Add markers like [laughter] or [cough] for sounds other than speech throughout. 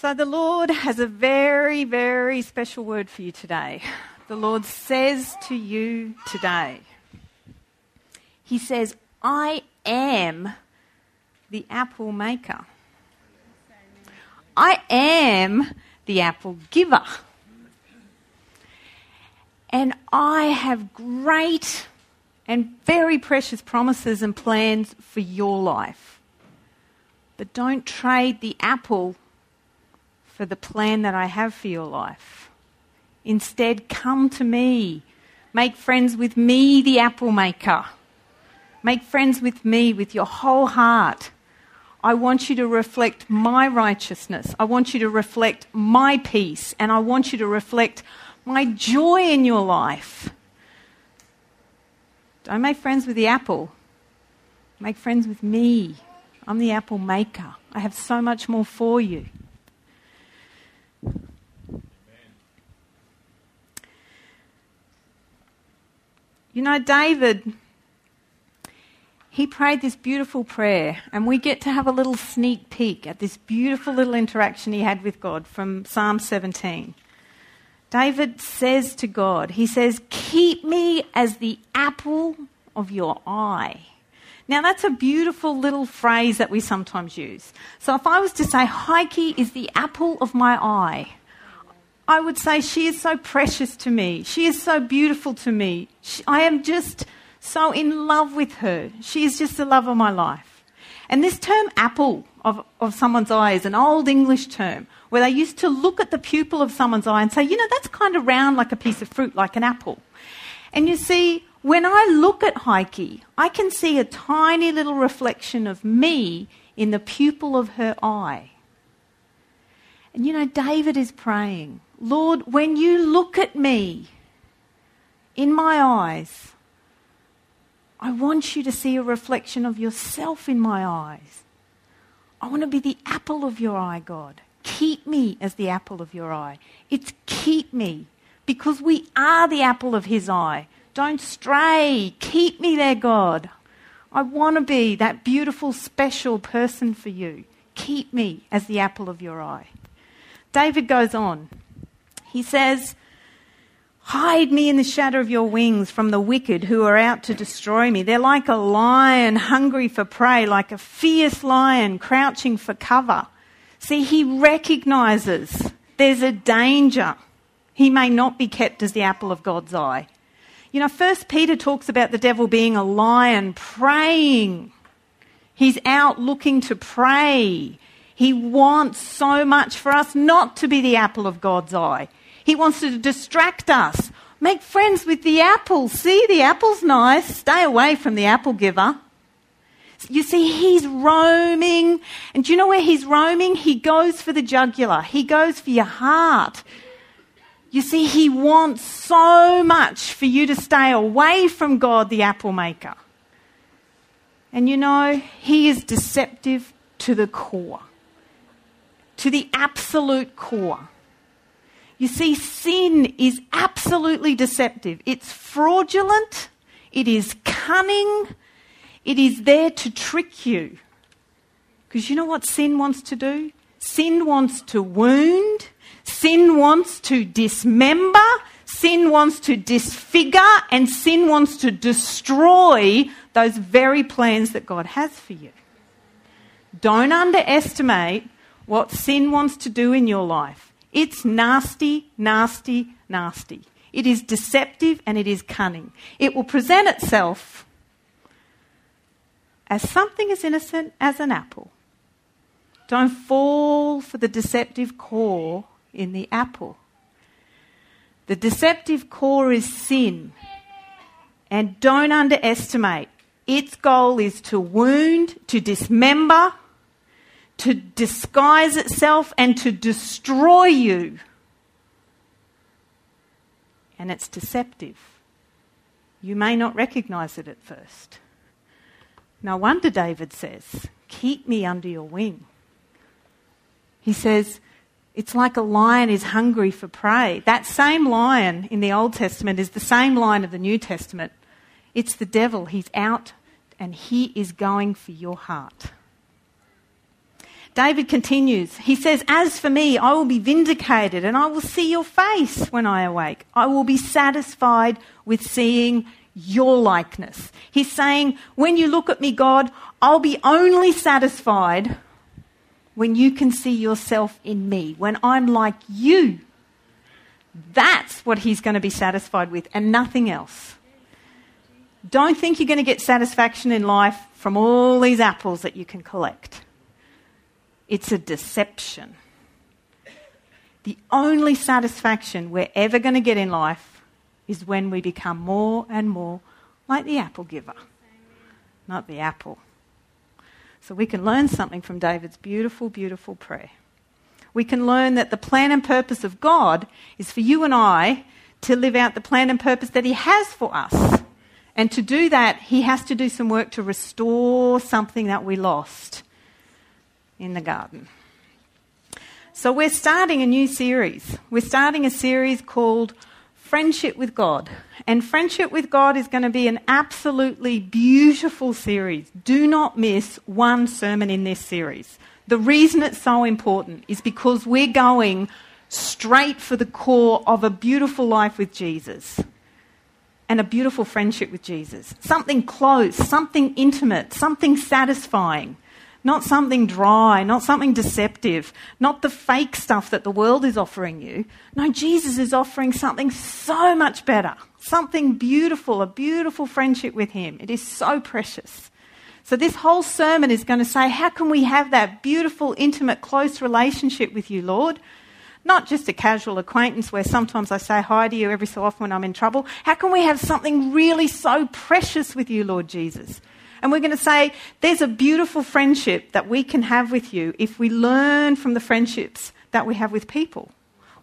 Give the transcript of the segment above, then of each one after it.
So, the Lord has a very, very special word for you today. The Lord says to you today, He says, I am the apple maker. I am the apple giver. And I have great and very precious promises and plans for your life. But don't trade the apple for the plan that I have for your life. Instead, come to me. Make friends with me, the apple maker. Make friends with me with your whole heart. I want you to reflect my righteousness. I want you to reflect my peace. And I want you to reflect my joy in your life. Don't make friends with the apple. Make friends with me. I'm the apple maker. I have so much more for you. You know, David, he prayed this beautiful prayer, and we get to have a little sneak peek at this beautiful little interaction he had with God from Psalm 17. David says to God, He says, Keep me as the apple of your eye. Now, that's a beautiful little phrase that we sometimes use. So, if I was to say, Heike is the apple of my eye, I would say, She is so precious to me. She is so beautiful to me. She, I am just so in love with her. She is just the love of my life. And this term apple of, of someone's eye is an old English term where they used to look at the pupil of someone's eye and say, you know, that's kind of round like a piece of fruit, like an apple. And you see, when I look at Heike, I can see a tiny little reflection of me in the pupil of her eye. And you know, David is praying, Lord, when you look at me in my eyes, I want you to see a reflection of yourself in my eyes. I want to be the apple of your eye, God. Keep me as the apple of your eye. It's keep me because we are the apple of his eye. Don't stray. Keep me there, God. I want to be that beautiful, special person for you. Keep me as the apple of your eye. David goes on. He says, Hide me in the shadow of your wings from the wicked who are out to destroy me. They're like a lion hungry for prey, like a fierce lion crouching for cover. See, he recognizes there's a danger. He may not be kept as the apple of God's eye. You know, First Peter talks about the devil being a lion preying. He's out looking to prey. He wants so much for us not to be the apple of God's eye. He wants to distract us. Make friends with the apple. See, the apple's nice. Stay away from the apple giver. You see, he's roaming. And do you know where he's roaming? He goes for the jugular, he goes for your heart. You see, he wants so much for you to stay away from God, the apple maker. And you know, he is deceptive to the core, to the absolute core. You see, sin is absolutely deceptive. It's fraudulent, it is cunning, it is there to trick you. Because you know what sin wants to do? Sin wants to wound, sin wants to dismember, sin wants to disfigure, and sin wants to destroy those very plans that God has for you. Don't underestimate what sin wants to do in your life. It's nasty, nasty, nasty. It is deceptive and it is cunning. It will present itself as something as innocent as an apple. Don't fall for the deceptive core in the apple. The deceptive core is sin. And don't underestimate. Its goal is to wound, to dismember, to disguise itself and to destroy you. And it's deceptive. You may not recognize it at first. No wonder David says, Keep me under your wing. He says, It's like a lion is hungry for prey. That same lion in the Old Testament is the same lion of the New Testament. It's the devil. He's out and he is going for your heart. David continues. He says, As for me, I will be vindicated and I will see your face when I awake. I will be satisfied with seeing your likeness. He's saying, When you look at me, God, I'll be only satisfied when you can see yourself in me, when I'm like you. That's what he's going to be satisfied with and nothing else. Don't think you're going to get satisfaction in life from all these apples that you can collect. It's a deception. The only satisfaction we're ever going to get in life is when we become more and more like the apple giver, not the apple. So we can learn something from David's beautiful, beautiful prayer. We can learn that the plan and purpose of God is for you and I to live out the plan and purpose that He has for us. And to do that, He has to do some work to restore something that we lost in the garden. So we're starting a new series. We're starting a series called Friendship with God. And Friendship with God is going to be an absolutely beautiful series. Do not miss one sermon in this series. The reason it's so important is because we're going straight for the core of a beautiful life with Jesus and a beautiful friendship with Jesus. Something close, something intimate, something satisfying. Not something dry, not something deceptive, not the fake stuff that the world is offering you. No, Jesus is offering something so much better, something beautiful, a beautiful friendship with Him. It is so precious. So, this whole sermon is going to say, How can we have that beautiful, intimate, close relationship with you, Lord? Not just a casual acquaintance where sometimes I say hi to you every so often when I'm in trouble. How can we have something really so precious with you, Lord Jesus? And we're going to say there's a beautiful friendship that we can have with you if we learn from the friendships that we have with people.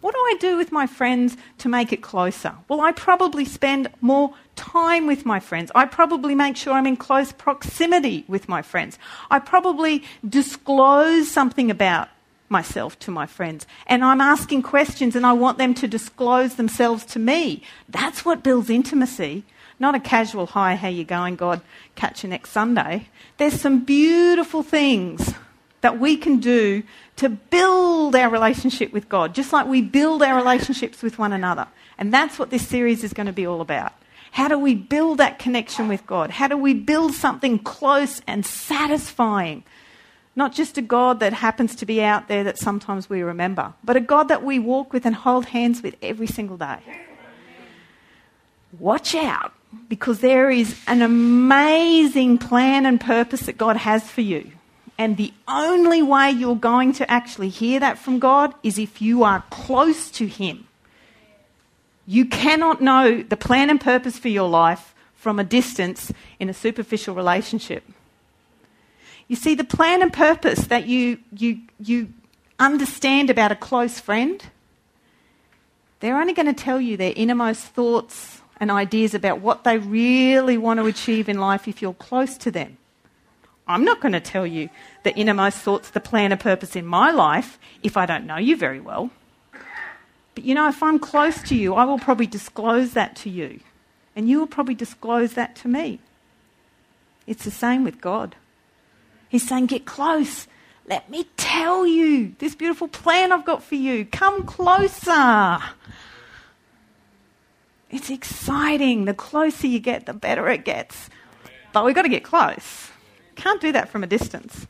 What do I do with my friends to make it closer? Well, I probably spend more time with my friends. I probably make sure I'm in close proximity with my friends. I probably disclose something about myself to my friends. And I'm asking questions and I want them to disclose themselves to me. That's what builds intimacy. Not a casual, hi, how you going, God, catch you next Sunday. There's some beautiful things that we can do to build our relationship with God, just like we build our relationships with one another. And that's what this series is going to be all about. How do we build that connection with God? How do we build something close and satisfying? Not just a God that happens to be out there that sometimes we remember, but a God that we walk with and hold hands with every single day. Watch out because there is an amazing plan and purpose that God has for you. And the only way you're going to actually hear that from God is if you are close to Him. You cannot know the plan and purpose for your life from a distance in a superficial relationship. You see, the plan and purpose that you, you, you understand about a close friend, they're only going to tell you their innermost thoughts, and ideas about what they really want to achieve in life if you're close to them. I'm not going to tell you the innermost thoughts, the plan and purpose in my life if I don't know you very well. But you know, if I'm close to you, I will probably disclose that to you. And you will probably disclose that to me. It's the same with God. He's saying, Get close. Let me tell you this beautiful plan I've got for you. Come closer. It's exciting. The closer you get, the better it gets. But we've got to get close. Can't do that from a distance.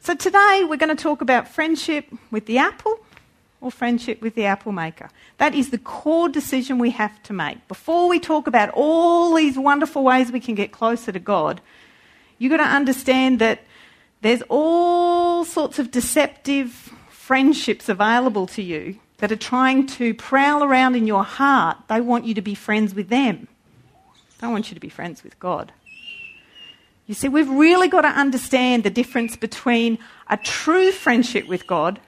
So today we're going to talk about friendship with the apple or friendship with the apple maker. That is the core decision we have to make. Before we talk about all these wonderful ways we can get closer to God, you've got to understand that there's all sorts of deceptive friendships available to you that are trying to prowl around in your heart, they want you to be friends with them. They want you to be friends with God. You see, we've really got to understand the difference between a true friendship with God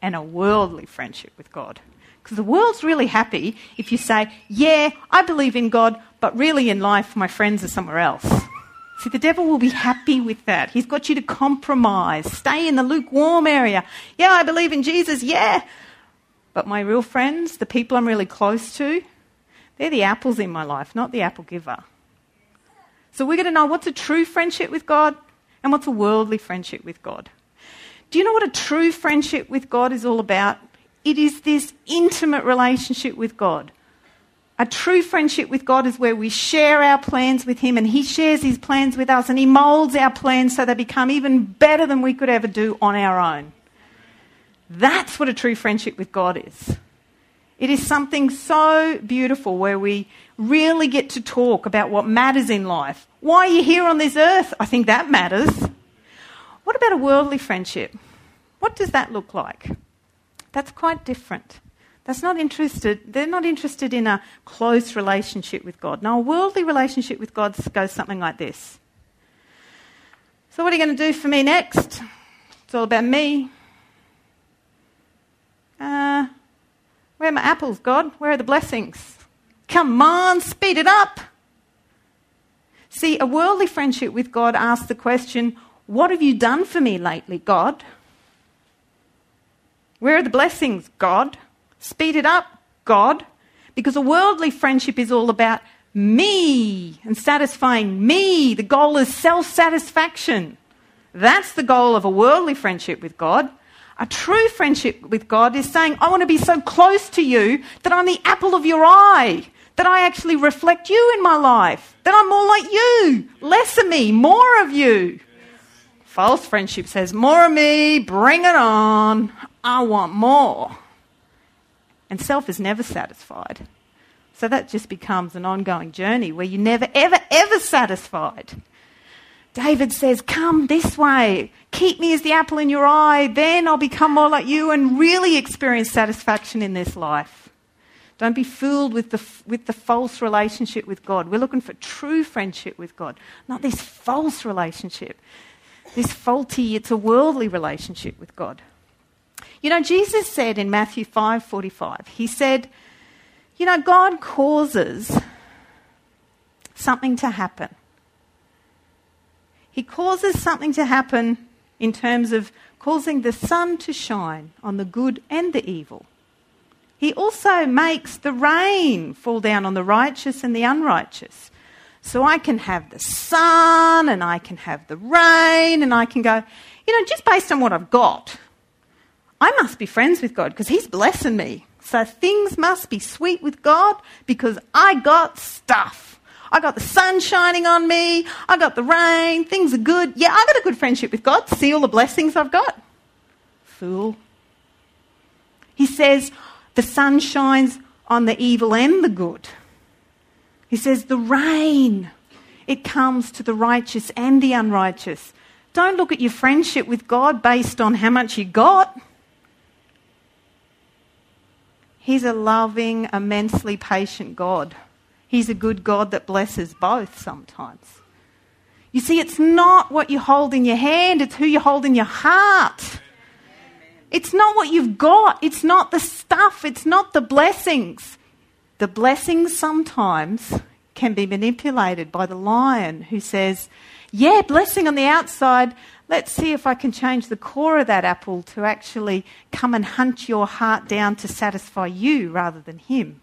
and a worldly friendship with God. Because the world's really happy if you say, Yeah, I believe in God, but really in life, my friends are somewhere else. See, the devil will be happy with that. He's got you to compromise, stay in the lukewarm area. Yeah, I believe in Jesus, yeah, but my real friends, the people I'm really close to, they're the apples in my life, not the apple giver. So we're going to know what's a true friendship with God and what's a worldly friendship with God. Do you know what a true friendship with God is all about? It is this intimate relationship with God. A true friendship with God is where we share our plans with Him and He shares His plans with us and He molds our plans so they become even better than we could ever do on our own. That's what a true friendship with God is. It is something so beautiful where we really get to talk about what matters in life. Why are you here on this earth? I think that matters. What about a worldly friendship? What does that look like? That's quite different. That's not interested, they're not interested in a close relationship with God. Now, a worldly relationship with God goes something like this. So, what are you going to do for me next? It's all about me. Uh, where are my apples, God? Where are the blessings? Come on, speed it up. See, a worldly friendship with God asks the question, What have you done for me lately, God? Where are the blessings, God? Speed it up, God. Because a worldly friendship is all about me and satisfying me. The goal is self satisfaction. That's the goal of a worldly friendship with God. A true friendship with God is saying, I want to be so close to you that I'm the apple of your eye, that I actually reflect you in my life, that I'm more like you, less of me, more of you. False friendship says, More of me, bring it on. I want more. And self is never satisfied. So that just becomes an ongoing journey where you're never, ever, ever satisfied. David says, Come this way. Keep me as the apple in your eye. Then I'll become more like you and really experience satisfaction in this life. Don't be fooled with the, with the false relationship with God. We're looking for true friendship with God, not this false relationship. This faulty, it's a worldly relationship with God. You know, Jesus said in Matthew 5:45, he said, you know, God causes something to happen. He causes something to happen in terms of causing the sun to shine on the good and the evil. He also makes the rain fall down on the righteous and the unrighteous. So I can have the sun and I can have the rain and I can go, you know, just based on what I've got, I must be friends with God because He's blessing me. So things must be sweet with God because I got stuff. I got the sun shining on me. I got the rain. Things are good. Yeah, I got a good friendship with God. See all the blessings I've got? Fool. He says the sun shines on the evil and the good. He says the rain, it comes to the righteous and the unrighteous. Don't look at your friendship with God based on how much you got. He's a loving, immensely patient God. He's a good God that blesses both sometimes. You see, it's not what you hold in your hand, it's who you hold in your heart. It's not what you've got, it's not the stuff, it's not the blessings. The blessings sometimes can be manipulated by the lion who says, Yeah, blessing on the outside, let's see if I can change the core of that apple to actually come and hunt your heart down to satisfy you rather than him.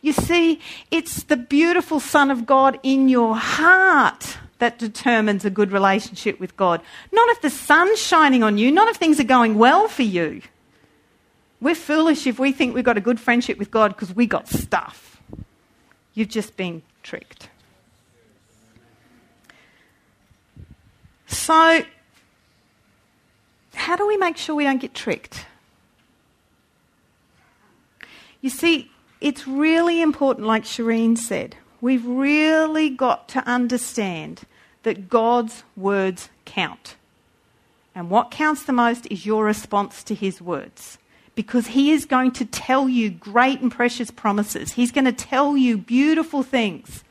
You see, it's the beautiful Son of God in your heart that determines a good relationship with God. Not if the sun's shining on you, not if things are going well for you. We're foolish if we think we've got a good friendship with God because we got stuff. You've just been tricked. So, how do we make sure we don't get tricked? You see, it's really important, like Shireen said, we've really got to understand that God's words count. And what counts the most is your response to his words. Because he is going to tell you great and precious promises. He's going to tell you beautiful things.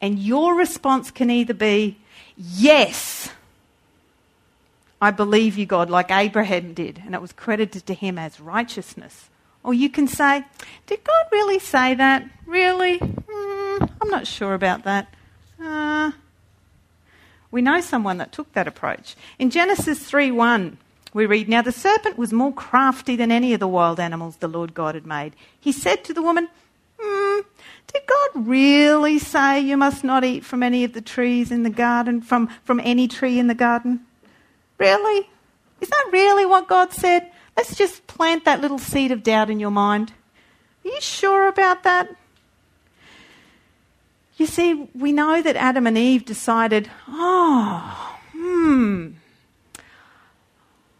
And your response can either be, Yes, I believe you, God, like Abraham did, and it was credited to him as righteousness. Or you can say, Did God really say that? Really? Mm, I'm not sure about that. Uh, we know someone that took that approach. In Genesis 3 1, we read, Now the serpent was more crafty than any of the wild animals the Lord God had made. He said to the woman, hmm, Did God really say you must not eat from any of the trees in the garden, from, from any tree in the garden? Really? Is that really what God said? Let's just plant that little seed of doubt in your mind. Are you sure about that? You see, we know that Adam and Eve decided, oh, hmm,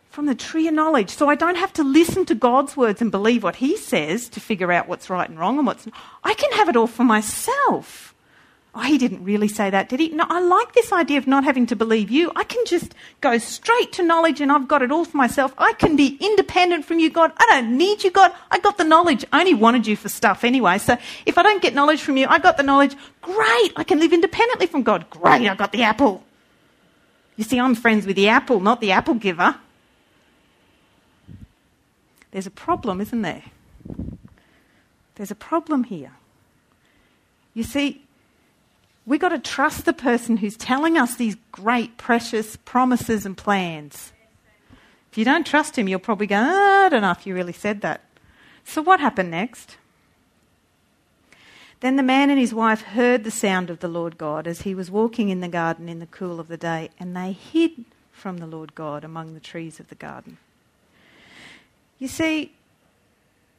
from the tree of knowledge. So I don't have to listen to God's words and believe what He says to figure out what's right and wrong and what's. I can have it all for myself. Oh, he didn't really say that, did he? No, I like this idea of not having to believe you. I can just go straight to knowledge and I've got it all for myself. I can be independent from you, God. I don't need you, God. I got the knowledge. I only wanted you for stuff anyway. So if I don't get knowledge from you, I got the knowledge. Great. I can live independently from God. Great. I got the apple. You see, I'm friends with the apple, not the apple giver. There's a problem, isn't there? There's a problem here. You see, We've got to trust the person who's telling us these great, precious promises and plans. If you don't trust him, you'll probably go, oh, I don't know if you really said that. So, what happened next? Then the man and his wife heard the sound of the Lord God as he was walking in the garden in the cool of the day, and they hid from the Lord God among the trees of the garden. You see,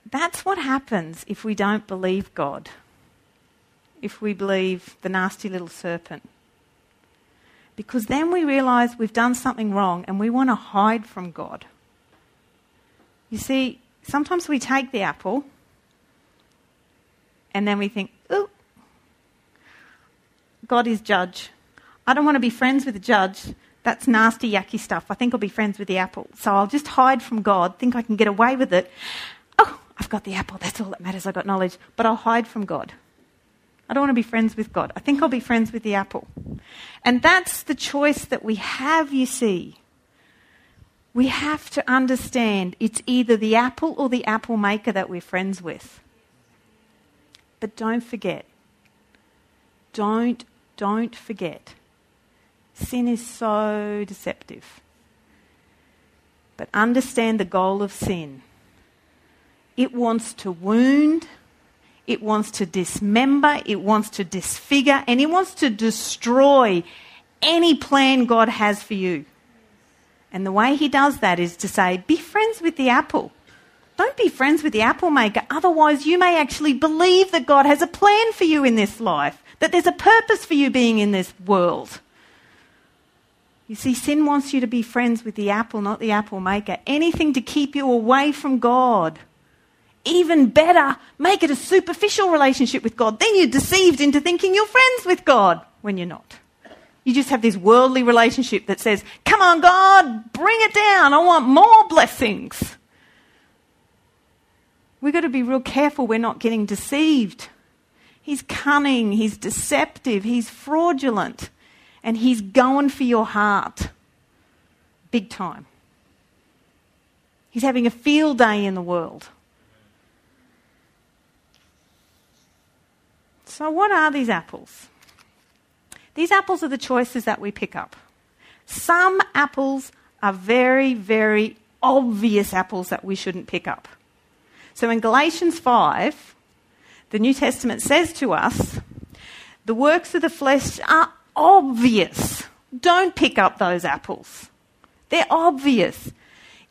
that's what happens if we don't believe God if we believe the nasty little serpent. Because then we realize we've done something wrong and we want to hide from God. You see, sometimes we take the apple and then we think, ooh, God is judge. I don't want to be friends with the judge. That's nasty, yucky stuff. I think I'll be friends with the apple. So I'll just hide from God, think I can get away with it. Oh, I've got the apple. That's all that matters. I've got knowledge. But I'll hide from God. I don't want to be friends with God. I think I'll be friends with the apple. And that's the choice that we have, you see. We have to understand it's either the apple or the apple maker that we're friends with. But don't forget. Don't, don't forget. Sin is so deceptive. But understand the goal of sin. It wants to wound, it wants to dismember, it wants to disfigure, and it wants to destroy any plan God has for you. And the way he does that is to say, be friends with the apple. Don't be friends with the apple maker, otherwise, you may actually believe that God has a plan for you in this life, that there's a purpose for you being in this world. You see, sin wants you to be friends with the apple, not the apple maker. Anything to keep you away from God even better, make it a superficial relationship with God. Then you're deceived into thinking you're friends with God when you're not. You just have this worldly relationship that says, Come on, God, bring it down. I want more blessings. We've got to be real careful we're not getting deceived. He's cunning, he's deceptive, he's fraudulent, and he's going for your heart. Big time. He's having a field day in the world. So, what are these apples? These apples are the choices that we pick up. Some apples are very, very obvious apples that we shouldn't pick up. So, in Galatians 5, the New Testament says to us, the works of the flesh are obvious. Don't pick up those apples. They're obvious.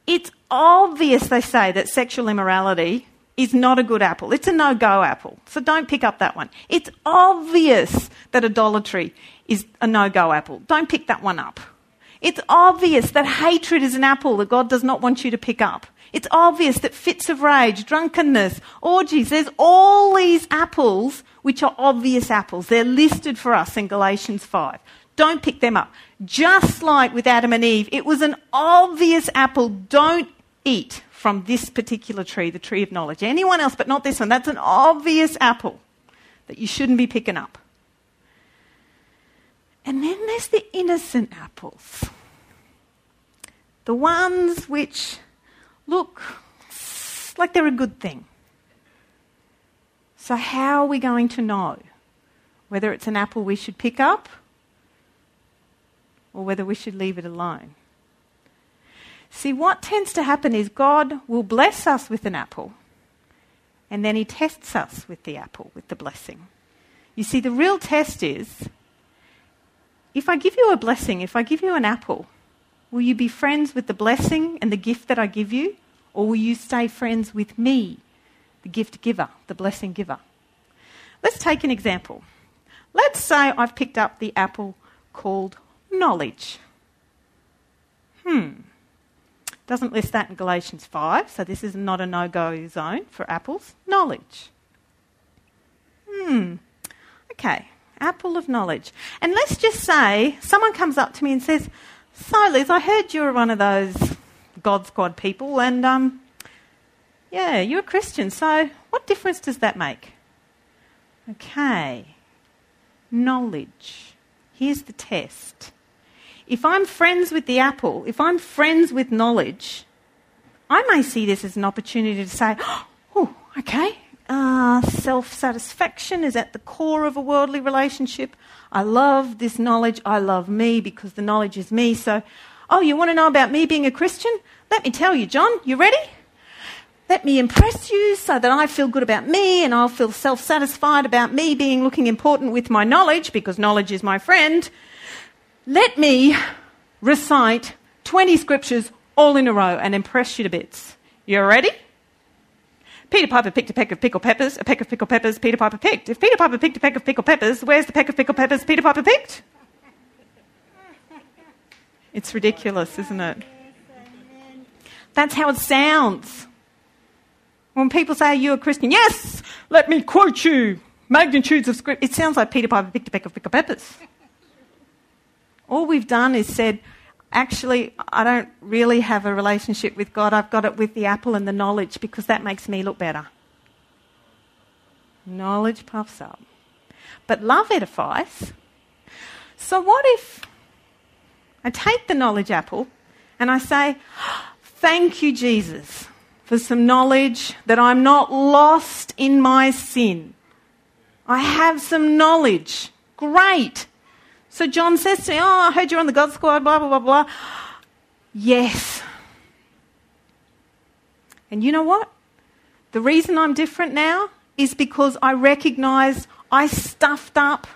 It's obvious, they say, that sexual immorality is not a good apple. It's a no go apple. So don't pick up that one. It's obvious that idolatry is a no go apple. Don't pick that one up. It's obvious that hatred is an apple that God does not want you to pick up. It's obvious that fits of rage, drunkenness, orgies, there's all these apples which are obvious apples. They're listed for us in Galatians 5. Don't pick them up. Just like with Adam and Eve, it was an obvious apple. Don't eat from this particular tree, the tree of knowledge. Anyone else, but not this one. That's an obvious apple that you shouldn't be picking up. And then there's the innocent apples. The ones which look like they're a good thing. So, how are we going to know whether it's an apple we should pick up or whether we should leave it alone? See, what tends to happen is God will bless us with an apple, and then He tests us with the apple, with the blessing. You see, the real test is if I give you a blessing, if I give you an apple, Will you be friends with the blessing and the gift that I give you? Or will you stay friends with me, the gift giver, the blessing giver? Let's take an example. Let's say I've picked up the apple called knowledge. Hmm. Doesn't list that in Galatians 5, so this is not a no go zone for apples. Knowledge. Hmm. Okay, apple of knowledge. And let's just say someone comes up to me and says, So, Liz, I heard you were one of those God Squad people, and um, yeah, you're a Christian, so what difference does that make? Okay, knowledge. Here's the test. If I'm friends with the apple, if I'm friends with knowledge, I may see this as an opportunity to say, [gasps] oh, okay, uh, self satisfaction is at the core of a worldly relationship. I love this knowledge. I love me because the knowledge is me. So, oh, you want to know about me being a Christian? Let me tell you, John. You ready? Let me impress you so that I feel good about me and I'll feel self satisfied about me being looking important with my knowledge because knowledge is my friend. Let me recite 20 scriptures all in a row and impress you to bits. You ready? Peter Piper picked a peck of pickled peppers, a peck of pickled peppers Peter Piper picked. If Peter Piper picked a peck of pickled peppers, where's the peck of pickled peppers Peter Piper picked? It's ridiculous, isn't it? That's how it sounds. When people say, Are you a Christian? Yes! Let me quote you magnitudes of script. It sounds like Peter Piper picked a peck of pickled peppers. All we've done is said, actually, I don't really have a relationship with God. I've got it with the apple and the knowledge because that makes me look better. Knowledge puffs up. But love edifies. So, what if I take the knowledge apple and I say, Thank you, Jesus for some knowledge that I'm not lost in my sin. I have some knowledge. Great. So John says to me, Oh, I heard you're on the God Squad, blah, blah, blah, blah. Yes. And you know what? The reason I'm different now is because I recognize I stuffed up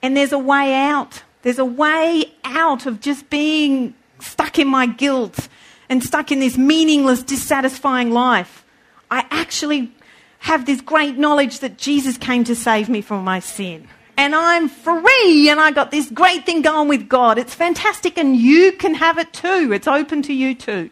and there's a way out. There's a way out of just being stuck in my guilt and stuck in this meaningless, dissatisfying life. I actually have this great knowledge that Jesus came to save me from my sin. And I'm free and I got this great thing going with God. It's fantastic and you can have it too. It's open to you too.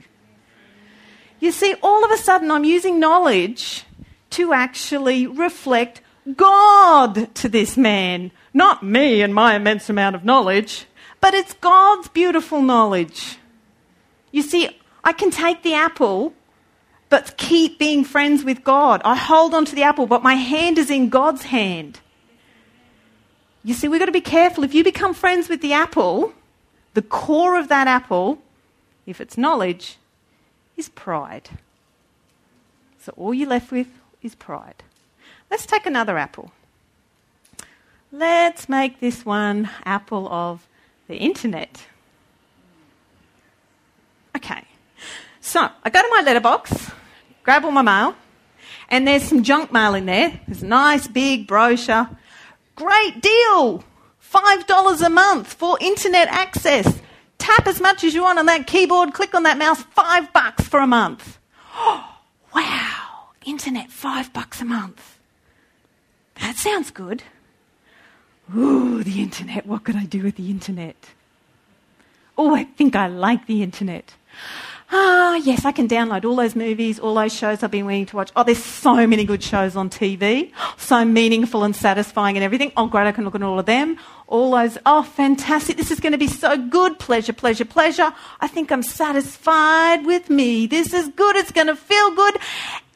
You see, all of a sudden I'm using knowledge to actually reflect God to this man. Not me and my immense amount of knowledge, but it's God's beautiful knowledge. You see, I can take the apple, but keep being friends with God. I hold on to the apple, but my hand is in God's hand. You see, we've got to be careful. If you become friends with the apple, the core of that apple, if it's knowledge, is pride. So all you're left with is pride. Let's take another apple. Let's make this one apple of the internet. Okay. So I go to my letterbox, grab all my mail, and there's some junk mail in there. There's a nice big brochure. Great deal! $5 a month for internet access. Tap as much as you want on that keyboard, click on that mouse, five bucks for a month. Oh, [gasps] wow, internet, five bucks a month. That sounds good. Ooh, the internet, what could I do with the internet? Oh, I think I like the internet ah, yes, I can download all those movies, all those shows I've been waiting to watch. Oh, there's so many good shows on TV, [gasps] so meaningful and satisfying and everything. Oh, great, I can look at all of them. All those, oh, fantastic, this is going to be so good. Pleasure, pleasure, pleasure. I think I'm satisfied with me. This is good, it's going to feel good.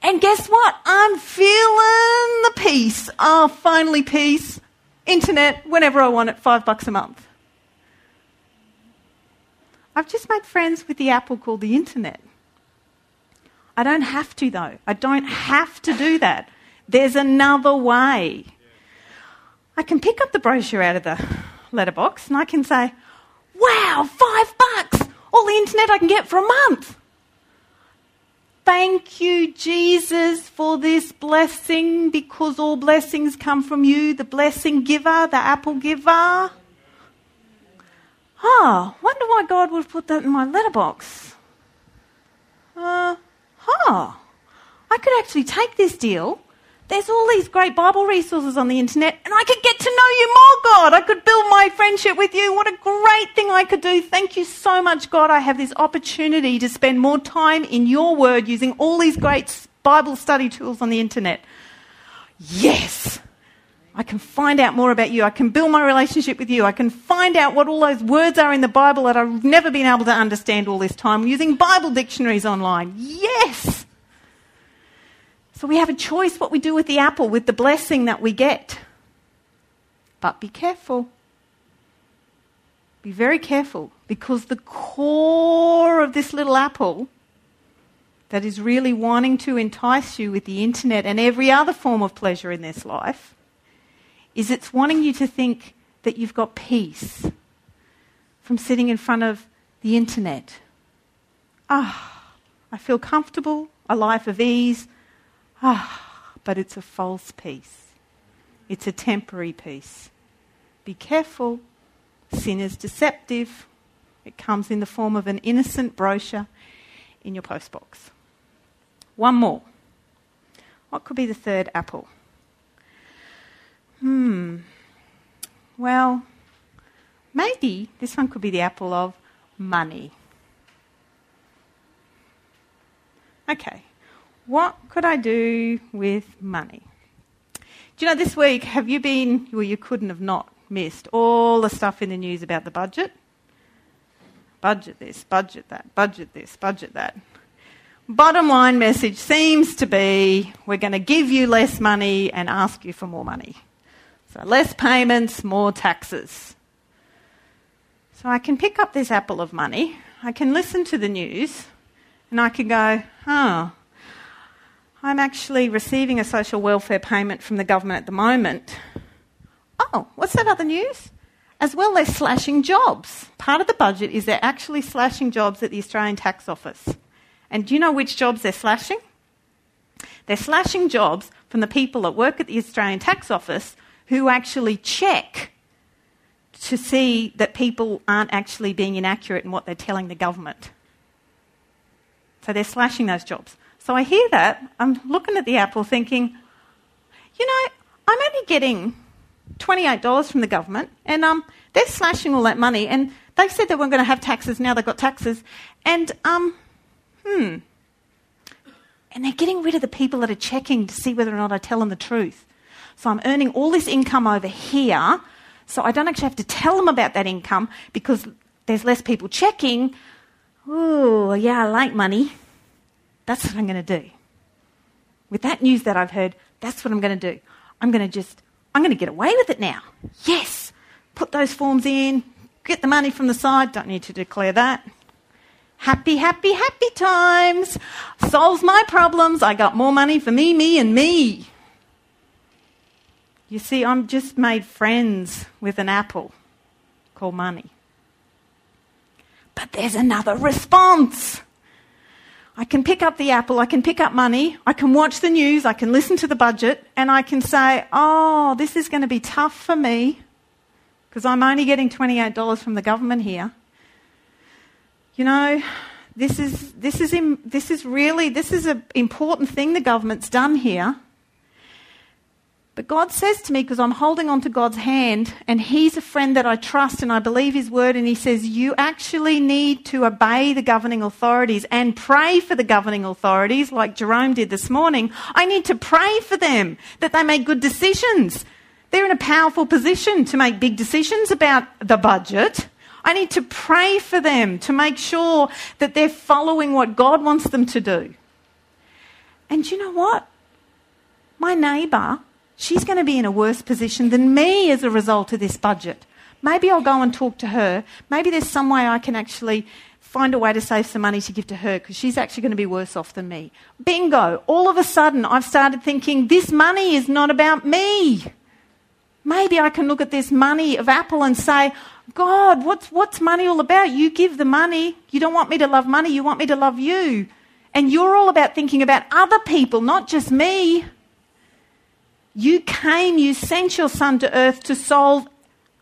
And guess what? I'm feeling the peace. Oh, finally, peace. Internet, whenever I want it, five bucks a month. I've just made friends with the apple called the internet. I don't have to, though. I don't have to do that. There's another way. I can pick up the brochure out of the letterbox and I can say, wow, five bucks! All the internet I can get for a month. Thank you, Jesus, for this blessing because all blessings come from you, the blessing giver, the apple giver. Oh, wonder why God would put that in my letterbox. Uh, huh. I could actually take this deal. There's all these great Bible resources on the internet, and I could get to know you more, God. I could build my friendship with you. What a great thing I could do. Thank you so much, God. I have this opportunity to spend more time in your word using all these great Bible study tools on the internet. Yes! I can find out more about you. I can build my relationship with you. I can find out what all those words are in the Bible that I've never been able to understand all this time using Bible dictionaries online. Yes! So we have a choice what we do with the apple, with the blessing that we get. But be careful. Be very careful because the core of this little apple that is really wanting to entice you with the internet and every other form of pleasure in this life is it's wanting you to think that you've got peace from sitting in front of the internet. Ah, I feel comfortable, a life of ease. Ah, but it's a false peace. It's a temporary peace. Be careful. Sin is deceptive. It comes in the form of an innocent brochure in your postbox. One more. What could be the third apple? Hmm. Well, maybe this one could be the apple of money. Okay. What could I do with money? Do you know this week, have you been, well, you couldn't have not missed all the stuff in the news about the budget? Budget this, budget that, budget this, budget that. Bottom line message seems to be we're going to give you less money and ask you for more money. So less payments, more taxes. So I can pick up this apple of money, I can listen to the news, and I can go, oh, I'm actually receiving a social welfare payment from the government at the moment. Oh, what's that other news? As well, they're slashing jobs. Part of the budget is they're actually slashing jobs at the Australian Tax Office. And do you know which jobs they're slashing? They're slashing jobs from the people that work at the Australian Tax Office who actually check to see that people aren't actually being inaccurate in what they're telling the government. So they're slashing those jobs. So I hear that. I'm looking at the apple thinking, you know, I'm only getting $28 from the government and um, they're slashing all that money. And they said they weren't going to have taxes, now they've got taxes. And, um, hmm. And they're getting rid of the people that are checking to see whether or not I tell them the truth. So I'm earning all this income over here. So I don't actually have to tell them about that income because there's less people checking. Oh, yeah, I like money. That's what I'm going to do. With that news that I've heard, that's what I'm going to do. I'm going to just, I'm going to get away with it now. Yes. Put those forms in, get the money from the side. Don't need to declare that. Happy, happy, happy times. Solves my problems. I got more money for me, me, and me. You see, I'm just made friends with an apple called money. But there's another response. I can pick up the apple, I can pick up money, I can watch the news, I can listen to the budget, and I can say, oh, this is going to be tough for me because I'm only getting $28 from the government here. You know, this is, this is, this is really, this is an important thing the government's done here. But God says to me, because I'm holding on to God's hand, and He's a friend that I trust and I believe His word, and He says, You actually need to obey the governing authorities and pray for the governing authorities, like Jerome did this morning. I need to pray for them that they make good decisions. They're in a powerful position to make big decisions about the budget. I need to pray for them to make sure that they're following what God wants them to do. And you know what? My neighbour she's going to be in a worse position than me as a result of this budget. Maybe I'll go and talk to her. Maybe there's some way I can actually find a way to save some money to give to her because she's actually going to be worse off than me. Bingo. All of a sudden, I've started thinking this money is not about me. Maybe I can look at this money of Apple and say, God, what's, what's money all about? You give the money. You don't want me to love money. You want me to love you. And you're all about thinking about other people, not just me. You came, you sent your son to earth to solve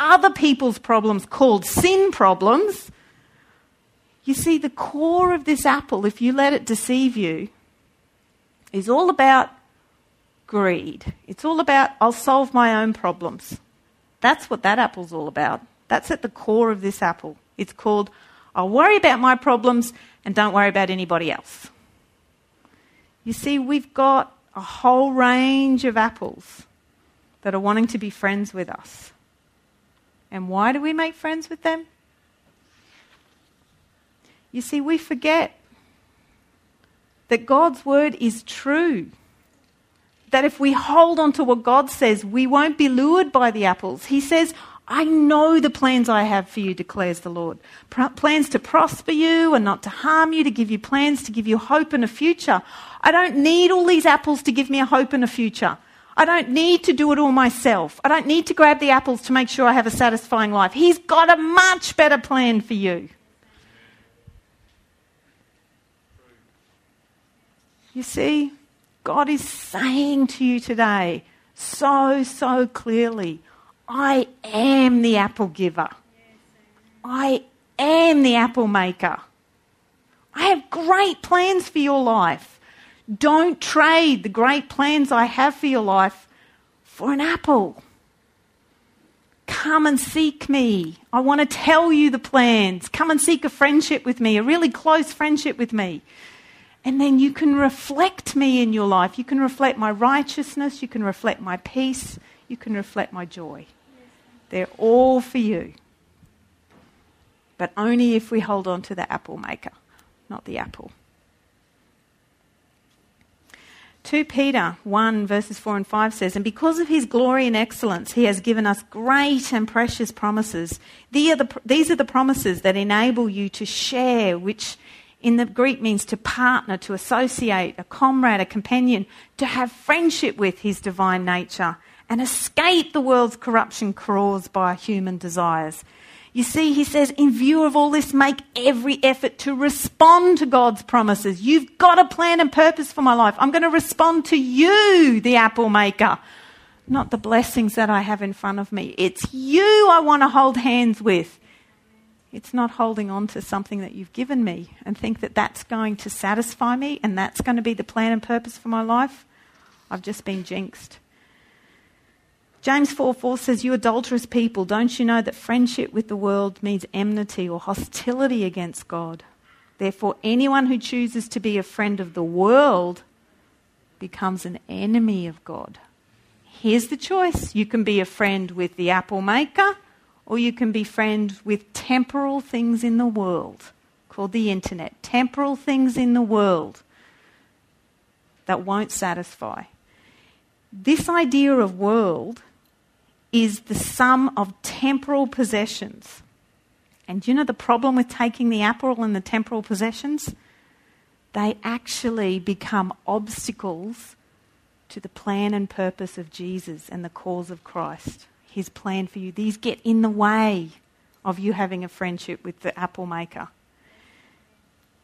other people's problems called sin problems. You see, the core of this apple, if you let it deceive you, is all about greed. It's all about, I'll solve my own problems. That's what that apple's all about. That's at the core of this apple. It's called, I'll worry about my problems and don't worry about anybody else. You see, we've got a whole range of apples that are wanting to be friends with us. And why do we make friends with them? You see, we forget that God's word is true. That if we hold on to what God says, we won't be lured by the apples. He says, I know the plans I have for you, declares the Lord. plans to prosper you and not to harm you, to give you plans to give you hope and a future. I don't need all these apples to give me a hope and a future. I don't need to do it all myself. I don't need to grab the apples to make sure I have a satisfying life. He's got a much better plan for you. You see, God is saying to you today so, so clearly I am the apple giver. I am the apple maker. I have great plans for your life. Don't trade the great plans I have for your life for an apple. Come and seek me. I want to tell you the plans. Come and seek a friendship with me, a really close friendship with me. And then you can reflect me in your life. You can reflect my righteousness. You can reflect my peace. You can reflect my joy. They're all for you. But only if we hold on to the apple maker, not the apple. 2 Peter 1, verses 4 and 5 says, And because of his glory and excellence, he has given us great and precious promises. These are the, these are the promises that enable you to share, which in the Greek means to partner, to associate, a comrade, a companion, to have friendship with his divine nature and escape the world's corruption caused by human desires. You see, he says, in view of all this, make every effort to respond to God's promises. You've got a plan and purpose for my life. I'm going to respond to you, the apple maker, not the blessings that I have in front of me. It's you I want to hold hands with. It's not holding on to something that you've given me and think that that's going to satisfy me and that's going to be the plan and purpose for my life. I've just been jinxed. James 4 4 says, You adulterous people, don't you know that friendship with the world means enmity or hostility against God? Therefore, anyone who chooses to be a friend of the world becomes an enemy of God. Here's the choice you can be a friend with the apple maker, or you can be friend with temporal things in the world called the internet. Temporal things in the world that won't satisfy. This idea of world is the sum of temporal possessions. And you know the problem with taking the apple and the temporal possessions? They actually become obstacles to the plan and purpose of Jesus and the cause of Christ. His plan for you. These get in the way of you having a friendship with the apple maker.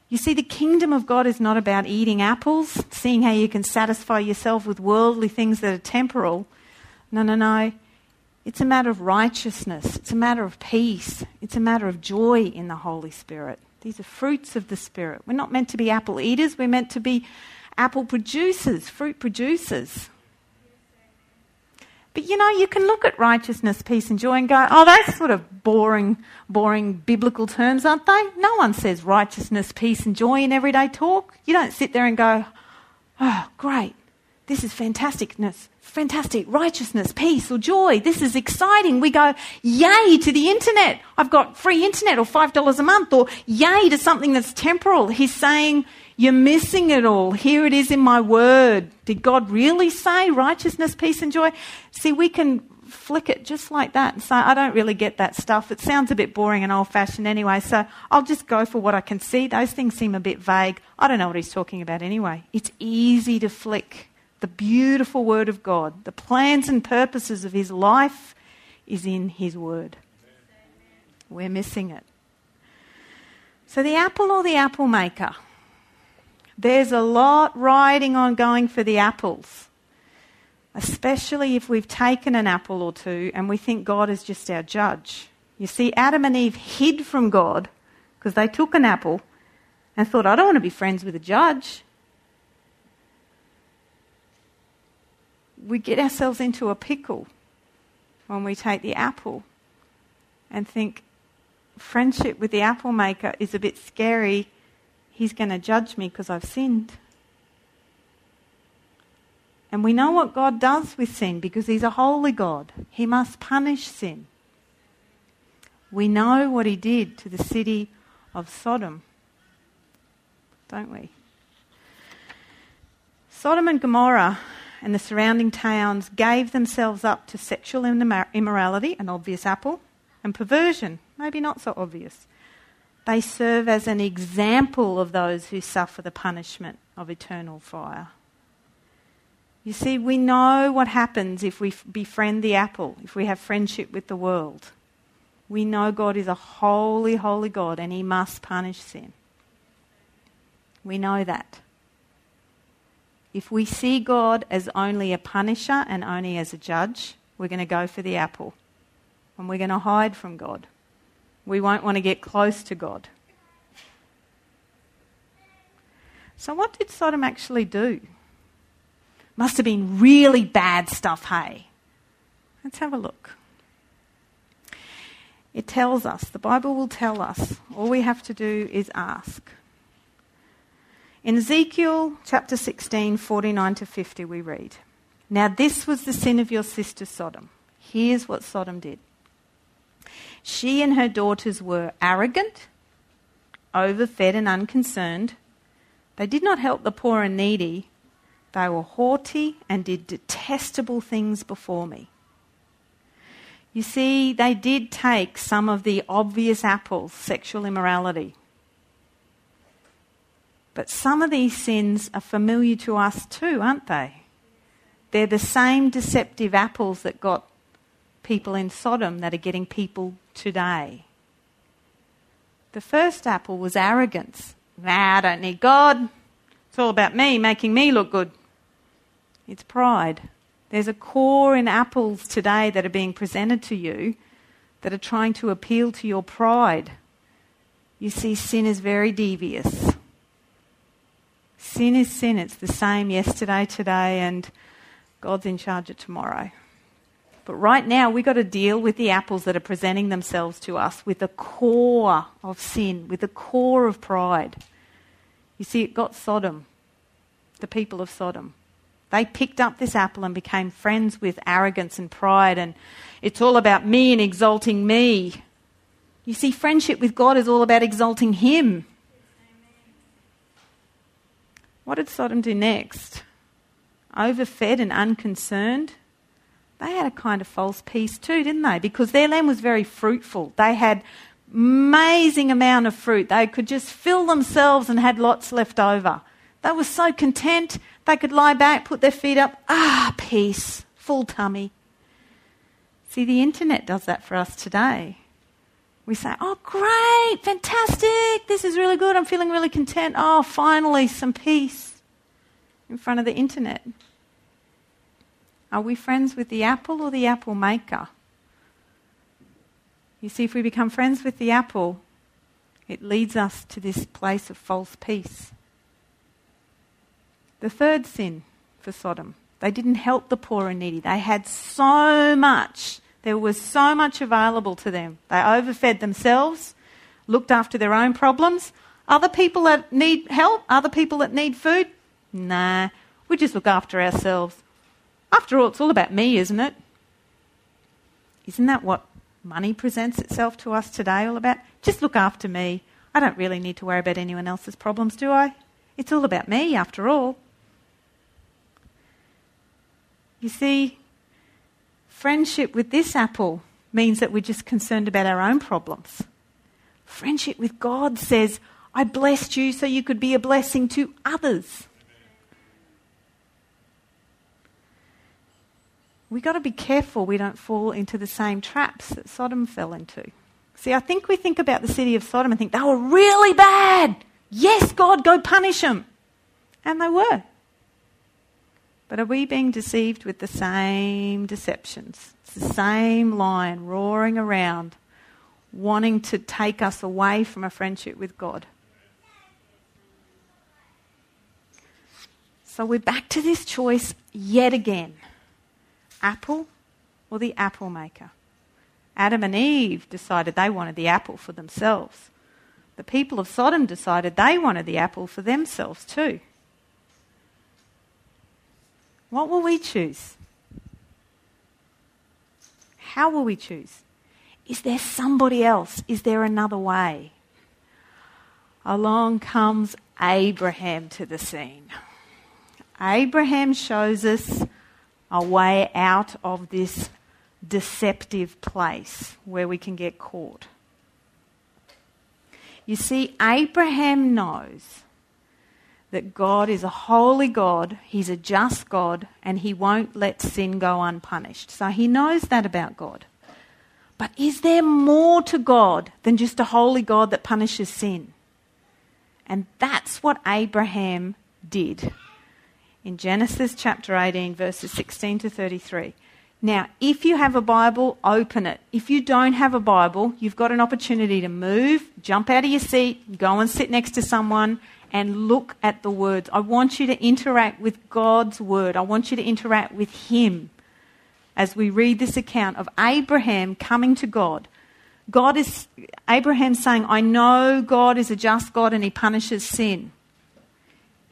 You see, the kingdom of God is not about eating apples, seeing how you can satisfy yourself with worldly things that are temporal. No, no, no. It's a matter of righteousness. It's a matter of peace. It's a matter of joy in the Holy Spirit. These are fruits of the Spirit. We're not meant to be apple eaters, we're meant to be apple producers, fruit producers. But you know, you can look at righteousness, peace, and joy and go, oh, that's sort of boring, boring biblical terms, aren't they? No one says righteousness, peace, and joy in everyday talk. You don't sit there and go, oh, great, this is fantasticness fantastic, righteousness, peace, or joy. This is exciting. We go, yay to the internet. I've got free internet or $5 a month, or yay to something that's temporal. He's saying, you're missing it all. Here it is in my word. Did God really say righteousness, peace, and joy? See, we can flick it just like that and say, I don't really get that stuff. It sounds a bit boring and old fashioned anyway, so I'll just go for what I can see. Those things seem a bit vague. I don't know what he's talking about anyway. It's easy to flick the beautiful Word of God, the plans and purposes of His life is in His Word. We're missing it. So, the apple or the apple maker? There's a lot riding on going for the apples. especially if we've taken an apple or two and we think God is just our judge. You see, Adam and Eve hid from God because they took an apple and thought, I don't want to be friends with a judge. We get ourselves into a pickle when we take the apple and think, friendship with the apple maker is a bit scary. He's going to judge me because I've sinned. And we know what God does with sin because He's a holy God. He must punish sin. We know what He did to the city of Sodom, don't we? Sodom and Gomorrah and the surrounding towns gave themselves up to sexual immorality, an obvious apple, and perversion, maybe not so obvious. They serve as an example of those who suffer the punishment of eternal fire. You see, we know what happens if we befriend the apple, if we have friendship with the world. We know God is a holy, holy God and He must punish sin. We know that. If we see God as only a punisher and only as a judge, we're going to go for the apple and we're going to hide from God. We won't want to get close to God. So, what did Sodom actually do? Must have been really bad stuff, hey? Let's have a look. It tells us, the Bible will tell us, all we have to do is ask. In Ezekiel chapter 16, 49 to 50, we read Now this was the sin of your sister Sodom. Here's what Sodom did. She and her daughters were arrogant, overfed, and unconcerned. They did not help the poor and needy. They were haughty and did detestable things before me. You see, they did take some of the obvious apples, sexual immorality, but some of these sins are familiar to us too, aren't they? They're the same deceptive apples that got people in Sodom that are getting people today. The first apple was arrogance. Nah, I don't need God. It's all about me, making me look good. It's pride. There's a core in apples today that are being presented to you that are trying to appeal to your pride. You see, sin is very devious. Sin is sin. It's the same yesterday, today, and God's in charge of tomorrow. But right now, we've got to deal with the apples that are presenting themselves to us with the core of sin, with the core of pride. You see, it got Sodom, the people of Sodom. They picked up this apple and became friends with arrogance and pride, and it's all about me and exalting me. You see, friendship with God is all about exalting Him. What did Sodom do next? Overfed and unconcerned? They had a kind of false peace too, didn't they? Because their land was very fruitful. They had amazing amount of fruit. They could just fill themselves and had lots left over. They were so content. They could lie back, put their feet up. Ah, peace, full tummy. See, the internet does that for us today. We say, oh, great, fantastic, this is really good, I'm feeling really content. Oh, finally, some peace in front of the internet. Are we friends with the apple or the apple maker? You see, if we become friends with the apple, it leads us to this place of false peace. The third sin for Sodom they didn't help the poor and needy. They had so much there was so much available to them. They overfed themselves, looked after their own problems. Other people that need help, other people that need food, nah, we just look after ourselves. After all, it's all about me, isn't it? Isn't that what money presents itself to us today all about? Just look after me. I don't really need to worry about anyone else's problems, do I? It's all about me, after all. You see, Friendship with this apple means that we're just concerned about our own problems. Friendship with God says, I blessed you so you could be a blessing to others. We've got to be careful we don't fall into the same traps that Sodom fell into. See, I think we think about the city of Sodom and think they were really bad. Yes, God, go punish them. And they were. But are we being deceived with the same deceptions? It's the same lion roaring around, wanting to take us away from a friendship with God. So we're back to this choice yet again apple or the apple maker. Adam and Eve decided they wanted the apple for themselves. The people of Sodom decided they wanted the apple for themselves too. What will we choose? How will we choose? Is there somebody else? Is there another way? Along comes Abraham to the scene. Abraham shows us a way out of this deceptive place where we can get caught. You see, Abraham knows that God is a holy God, He's a just God, and He won't let sin go unpunished. So he knows that about God. But is there more to God than just a holy God that punishes sin? And that's what Abraham did in Genesis chapter 18, verses 16 to 33. Now, if you have a Bible, open it. If you don't have a Bible, you've got an opportunity to move, jump out of your seat, go and sit next to someone, and look at the words. I want you to interact with God's word. I want you to interact with Him as we read this account of Abraham coming to God. God is, Abraham saying, I know God is a just God and He punishes sin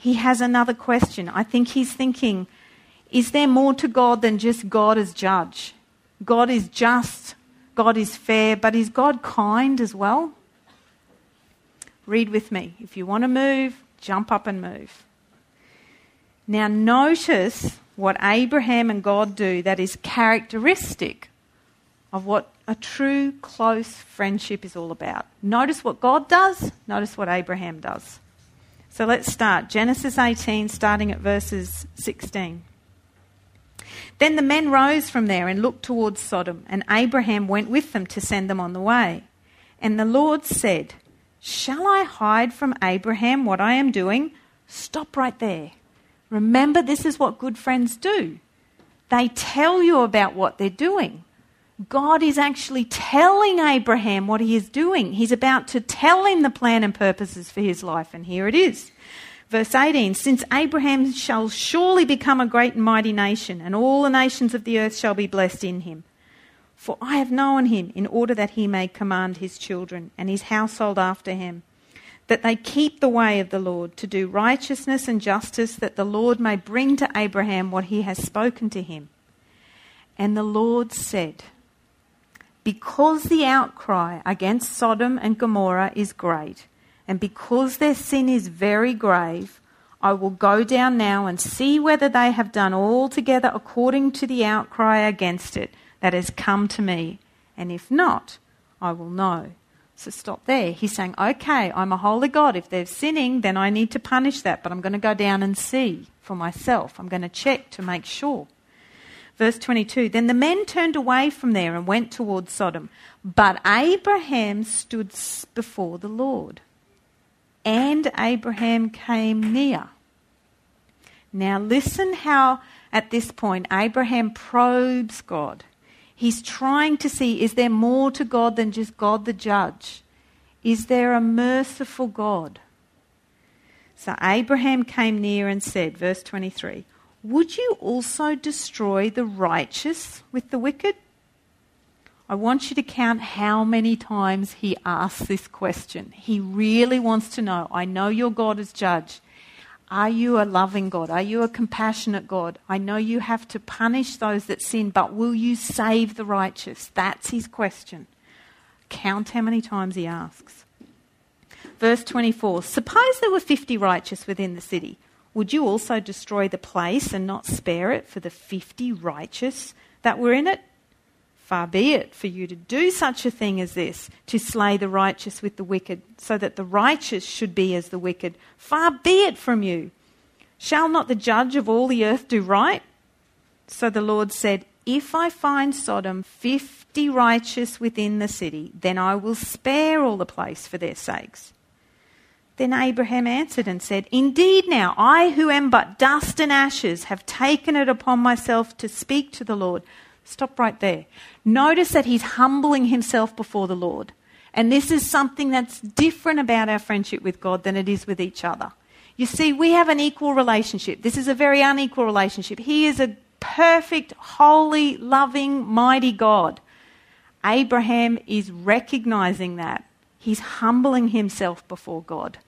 he has another question. I think he's thinking, is there more to God than just God as judge? God is just, God is fair, but is God kind as well? Read with me. If you want to move, jump up and move. Now, notice what Abraham and God do that is characteristic of what a true close friendship is all about. Notice what God does, notice what Abraham does. So let's start. Genesis 18, starting at verses 16. Then the men rose from there and looked towards Sodom, and Abraham went with them to send them on the way. And the Lord said, Shall I hide from Abraham what I am doing? Stop right there. Remember, this is what good friends do. They tell you about what they're doing. God is actually telling Abraham what he is doing. He's about to tell him the plan and purposes for his life, and here it is. Verse 18 Since Abraham shall surely become a great and mighty nation, and all the nations of the earth shall be blessed in him. For I have known him in order that he may command his children and his household after him, that they keep the way of the Lord, to do righteousness and justice, that the Lord may bring to Abraham what he has spoken to him. And the Lord said, because the outcry against Sodom and Gomorrah is great, and because their sin is very grave, I will go down now and see whether they have done altogether according to the outcry against it that has come to me. And if not, I will know. So stop there. He's saying, okay, I'm a holy God. If they're sinning, then I need to punish that, but I'm going to go down and see for myself. I'm going to check to make sure. Verse 22 Then the men turned away from there and went towards Sodom. But Abraham stood before the Lord. And Abraham came near. Now, listen how at this point Abraham probes God. He's trying to see is there more to God than just God the judge? Is there a merciful God? So Abraham came near and said, verse 23 would you also destroy the righteous with the wicked? I want you to count how many times he asks this question. He really wants to know I know your God is judge. Are you a loving God? Are you a compassionate God? I know you have to punish those that sin, but will you save the righteous? That's his question. Count how many times he asks. Verse 24 Suppose there were 50 righteous within the city. Would you also destroy the place and not spare it for the fifty righteous that were in it? Far be it for you to do such a thing as this, to slay the righteous with the wicked, so that the righteous should be as the wicked. Far be it from you. Shall not the judge of all the earth do right? So the Lord said, If I find Sodom fifty righteous within the city, then I will spare all the place for their sakes. Then Abraham answered and said, Indeed, now I who am but dust and ashes have taken it upon myself to speak to the Lord. Stop right there. Notice that he's humbling himself before the Lord. And this is something that's different about our friendship with God than it is with each other. You see, we have an equal relationship. This is a very unequal relationship. He is a perfect, holy, loving, mighty God. Abraham is recognizing that. He's humbling himself before God.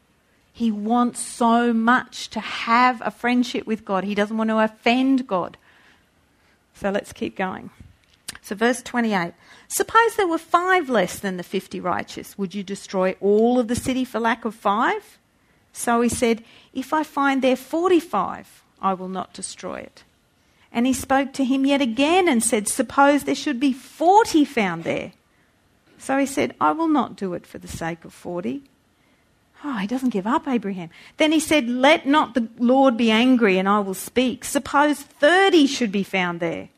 He wants so much to have a friendship with God. He doesn't want to offend God. So let's keep going. So, verse 28 Suppose there were five less than the 50 righteous. Would you destroy all of the city for lack of five? So he said, If I find there 45, I will not destroy it. And he spoke to him yet again and said, Suppose there should be 40 found there. So he said, I will not do it for the sake of 40. Oh, he doesn't give up, Abraham. Then he said, Let not the Lord be angry, and I will speak. Suppose 30 should be found there.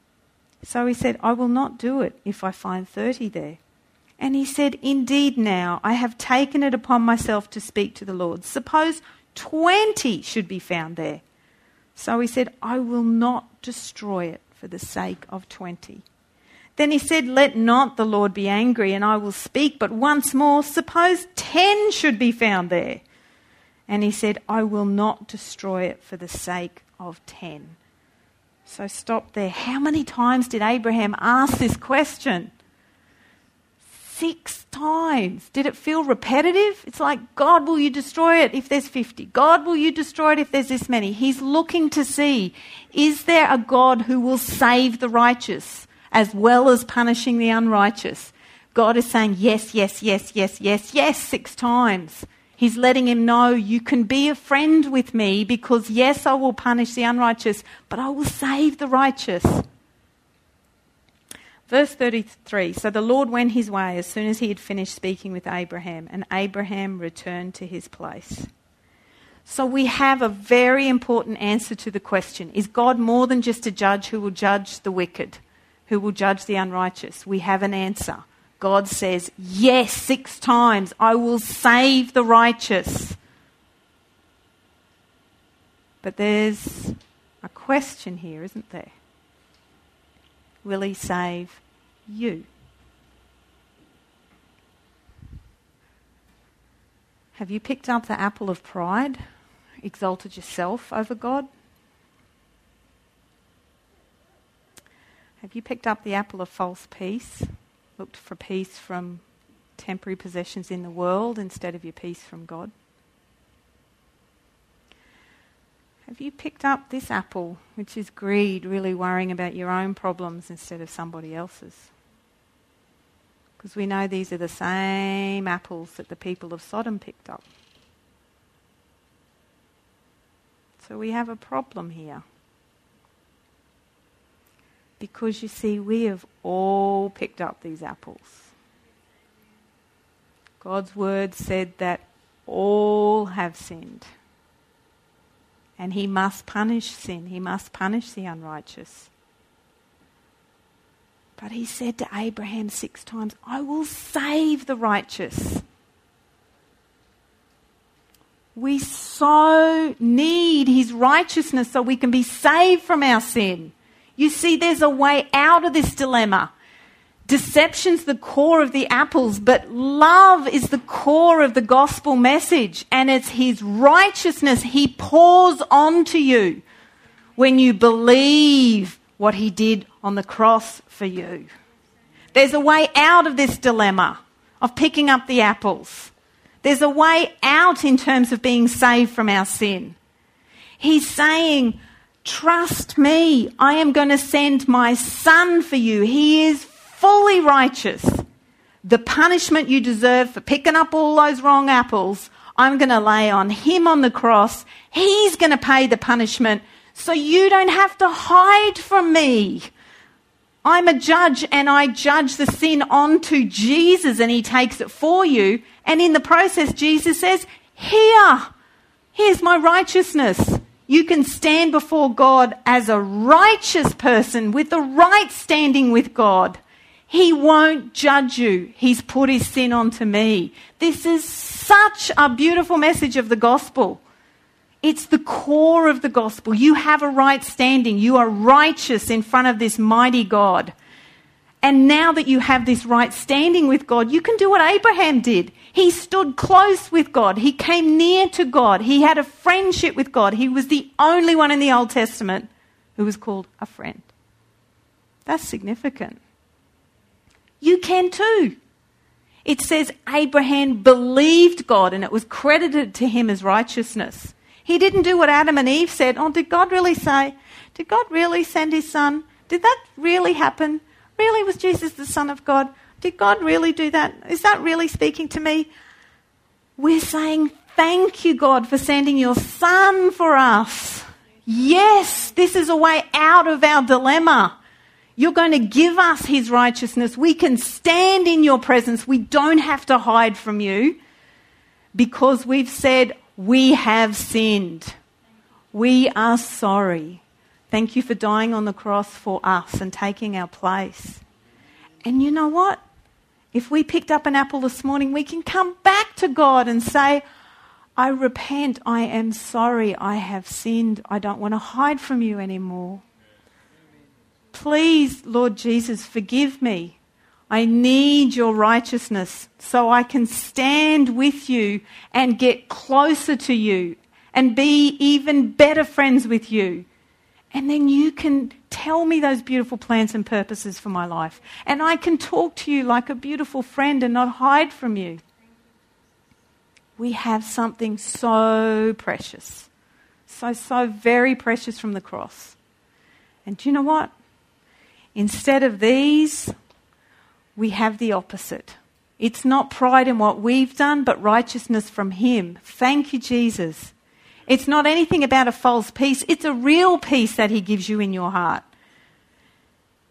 So he said, I will not do it if I find 30 there. And he said, Indeed, now I have taken it upon myself to speak to the Lord. Suppose 20 should be found there. So he said, I will not destroy it for the sake of 20. Then he said, Let not the Lord be angry, and I will speak. But once more, suppose ten should be found there. And he said, I will not destroy it for the sake of ten. So stop there. How many times did Abraham ask this question? Six times. Did it feel repetitive? It's like, God, will you destroy it if there's 50? God, will you destroy it if there's this many? He's looking to see, is there a God who will save the righteous? as well as punishing the unrighteous. God is saying yes, yes, yes, yes, yes, yes, six times. He's letting him know you can be a friend with me because, yes, I will punish the unrighteous, but I will save the righteous. Verse 33 So the Lord went his way as soon as he had finished speaking with Abraham, and Abraham returned to his place. So we have a very important answer to the question Is God more than just a judge who will judge the wicked? who will judge the unrighteous? We have an answer. God says, Yes, six times, I will save the righteous. But there's a question here, isn't there? Will he save you? Have you picked up the apple of pride, exalted yourself over God? Have you picked up the apple of false peace? Looked for peace from temporary possessions in the world instead of your peace from God? Have you picked up this apple, which is greed, really worrying about your own problems instead of somebody else's? Because we know these are the same apples that the people of Sodom picked up. So we have a problem here. Because you see, we have all picked up these apples. God's word said that all have sinned. And he must punish sin, he must punish the unrighteous. But he said to Abraham six times, I will save the righteous. We so need his righteousness so we can be saved from our sin. You see, there's a way out of this dilemma. Deception's the core of the apples, but love is the core of the gospel message, and it's His righteousness He pours onto you when you believe what He did on the cross for you. There's a way out of this dilemma of picking up the apples. There's a way out in terms of being saved from our sin. He's saying, Trust me. I am going to send my son for you. He is fully righteous. The punishment you deserve for picking up all those wrong apples, I'm going to lay on him on the cross. He's going to pay the punishment so you don't have to hide from me. I'm a judge and I judge the sin onto Jesus and he takes it for you. And in the process, Jesus says, Here, here's my righteousness. You can stand before God as a righteous person with the right standing with God. He won't judge you. He's put his sin onto me. This is such a beautiful message of the gospel. It's the core of the gospel. You have a right standing. You are righteous in front of this mighty God. And now that you have this right standing with God, you can do what Abraham did. He stood close with God. He came near to God. He had a friendship with God. He was the only one in the Old Testament who was called a friend. That's significant. You can too. It says Abraham believed God and it was credited to him as righteousness. He didn't do what Adam and Eve said. Oh, did God really say? Did God really send his son? Did that really happen? Really, was Jesus the Son of God? Did God really do that? Is that really speaking to me? We're saying, Thank you, God, for sending your Son for us. Yes, this is a way out of our dilemma. You're going to give us His righteousness. We can stand in your presence. We don't have to hide from you because we've said, we have sinned. We are sorry. Thank you for dying on the cross for us and taking our place. And you know what? If we picked up an apple this morning, we can come back to God and say, I repent. I am sorry. I have sinned. I don't want to hide from you anymore. Please, Lord Jesus, forgive me. I need your righteousness so I can stand with you and get closer to you and be even better friends with you. And then you can tell me those beautiful plans and purposes for my life. And I can talk to you like a beautiful friend and not hide from you. We have something so precious, so, so very precious from the cross. And do you know what? Instead of these, we have the opposite. It's not pride in what we've done, but righteousness from Him. Thank you, Jesus. It's not anything about a false peace, it's a real peace that He gives you in your heart.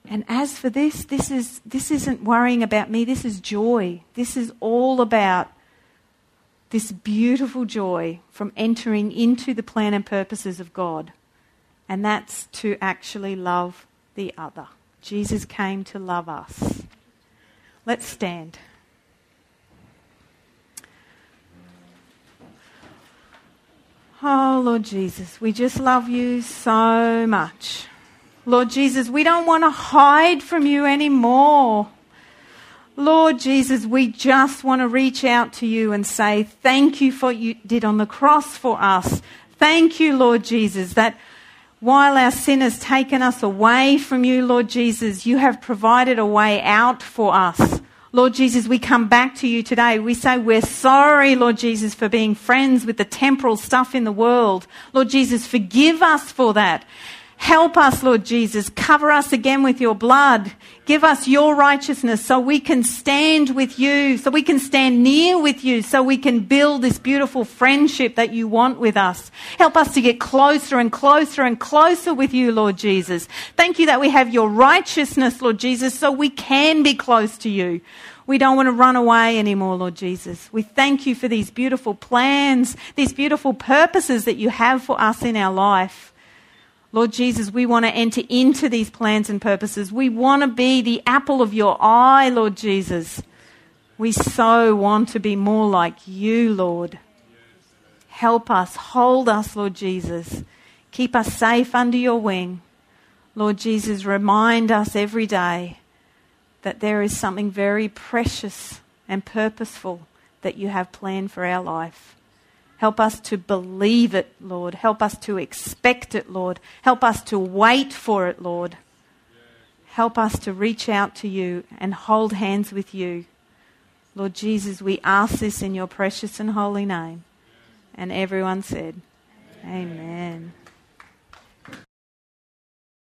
And as for this, this, is, this isn't worrying about me, this is joy. This is all about this beautiful joy from entering into the plan and purposes of God. And that's to actually love the other. Jesus came to love us. Let's stand. Oh, Lord Jesus, we just love you so much. Lord Jesus, we don't want to hide from you anymore. Lord Jesus, we just want to reach out to you and say, Thank you for what you did on the cross for us. Thank you, Lord Jesus, that while our sin has taken us away from you, Lord Jesus, you have provided a way out for us. Lord Jesus, we come back to you today. We say we're sorry, Lord Jesus, for being friends with the temporal stuff in the world. Lord Jesus, forgive us for that. Help us, Lord Jesus. Cover us again with your blood. Give us your righteousness so we can stand with you, so we can stand near with you, so we can build this beautiful friendship that you want with us. Help us to get closer and closer and closer with you, Lord Jesus. Thank you that we have your righteousness, Lord Jesus, so we can be close to you. We don't want to run away anymore, Lord Jesus. We thank you for these beautiful plans, these beautiful purposes that you have for us in our life. Lord Jesus, we want to enter into these plans and purposes. We want to be the apple of your eye, Lord Jesus. We so want to be more like you, Lord. Help us, hold us, Lord Jesus. Keep us safe under your wing. Lord Jesus, remind us every day that there is something very precious and purposeful that you have planned for our life. Help us to believe it, Lord. Help us to expect it, Lord. Help us to wait for it, Lord. Help us to reach out to you and hold hands with you. Lord Jesus, we ask this in your precious and holy name. And everyone said, Amen. Amen.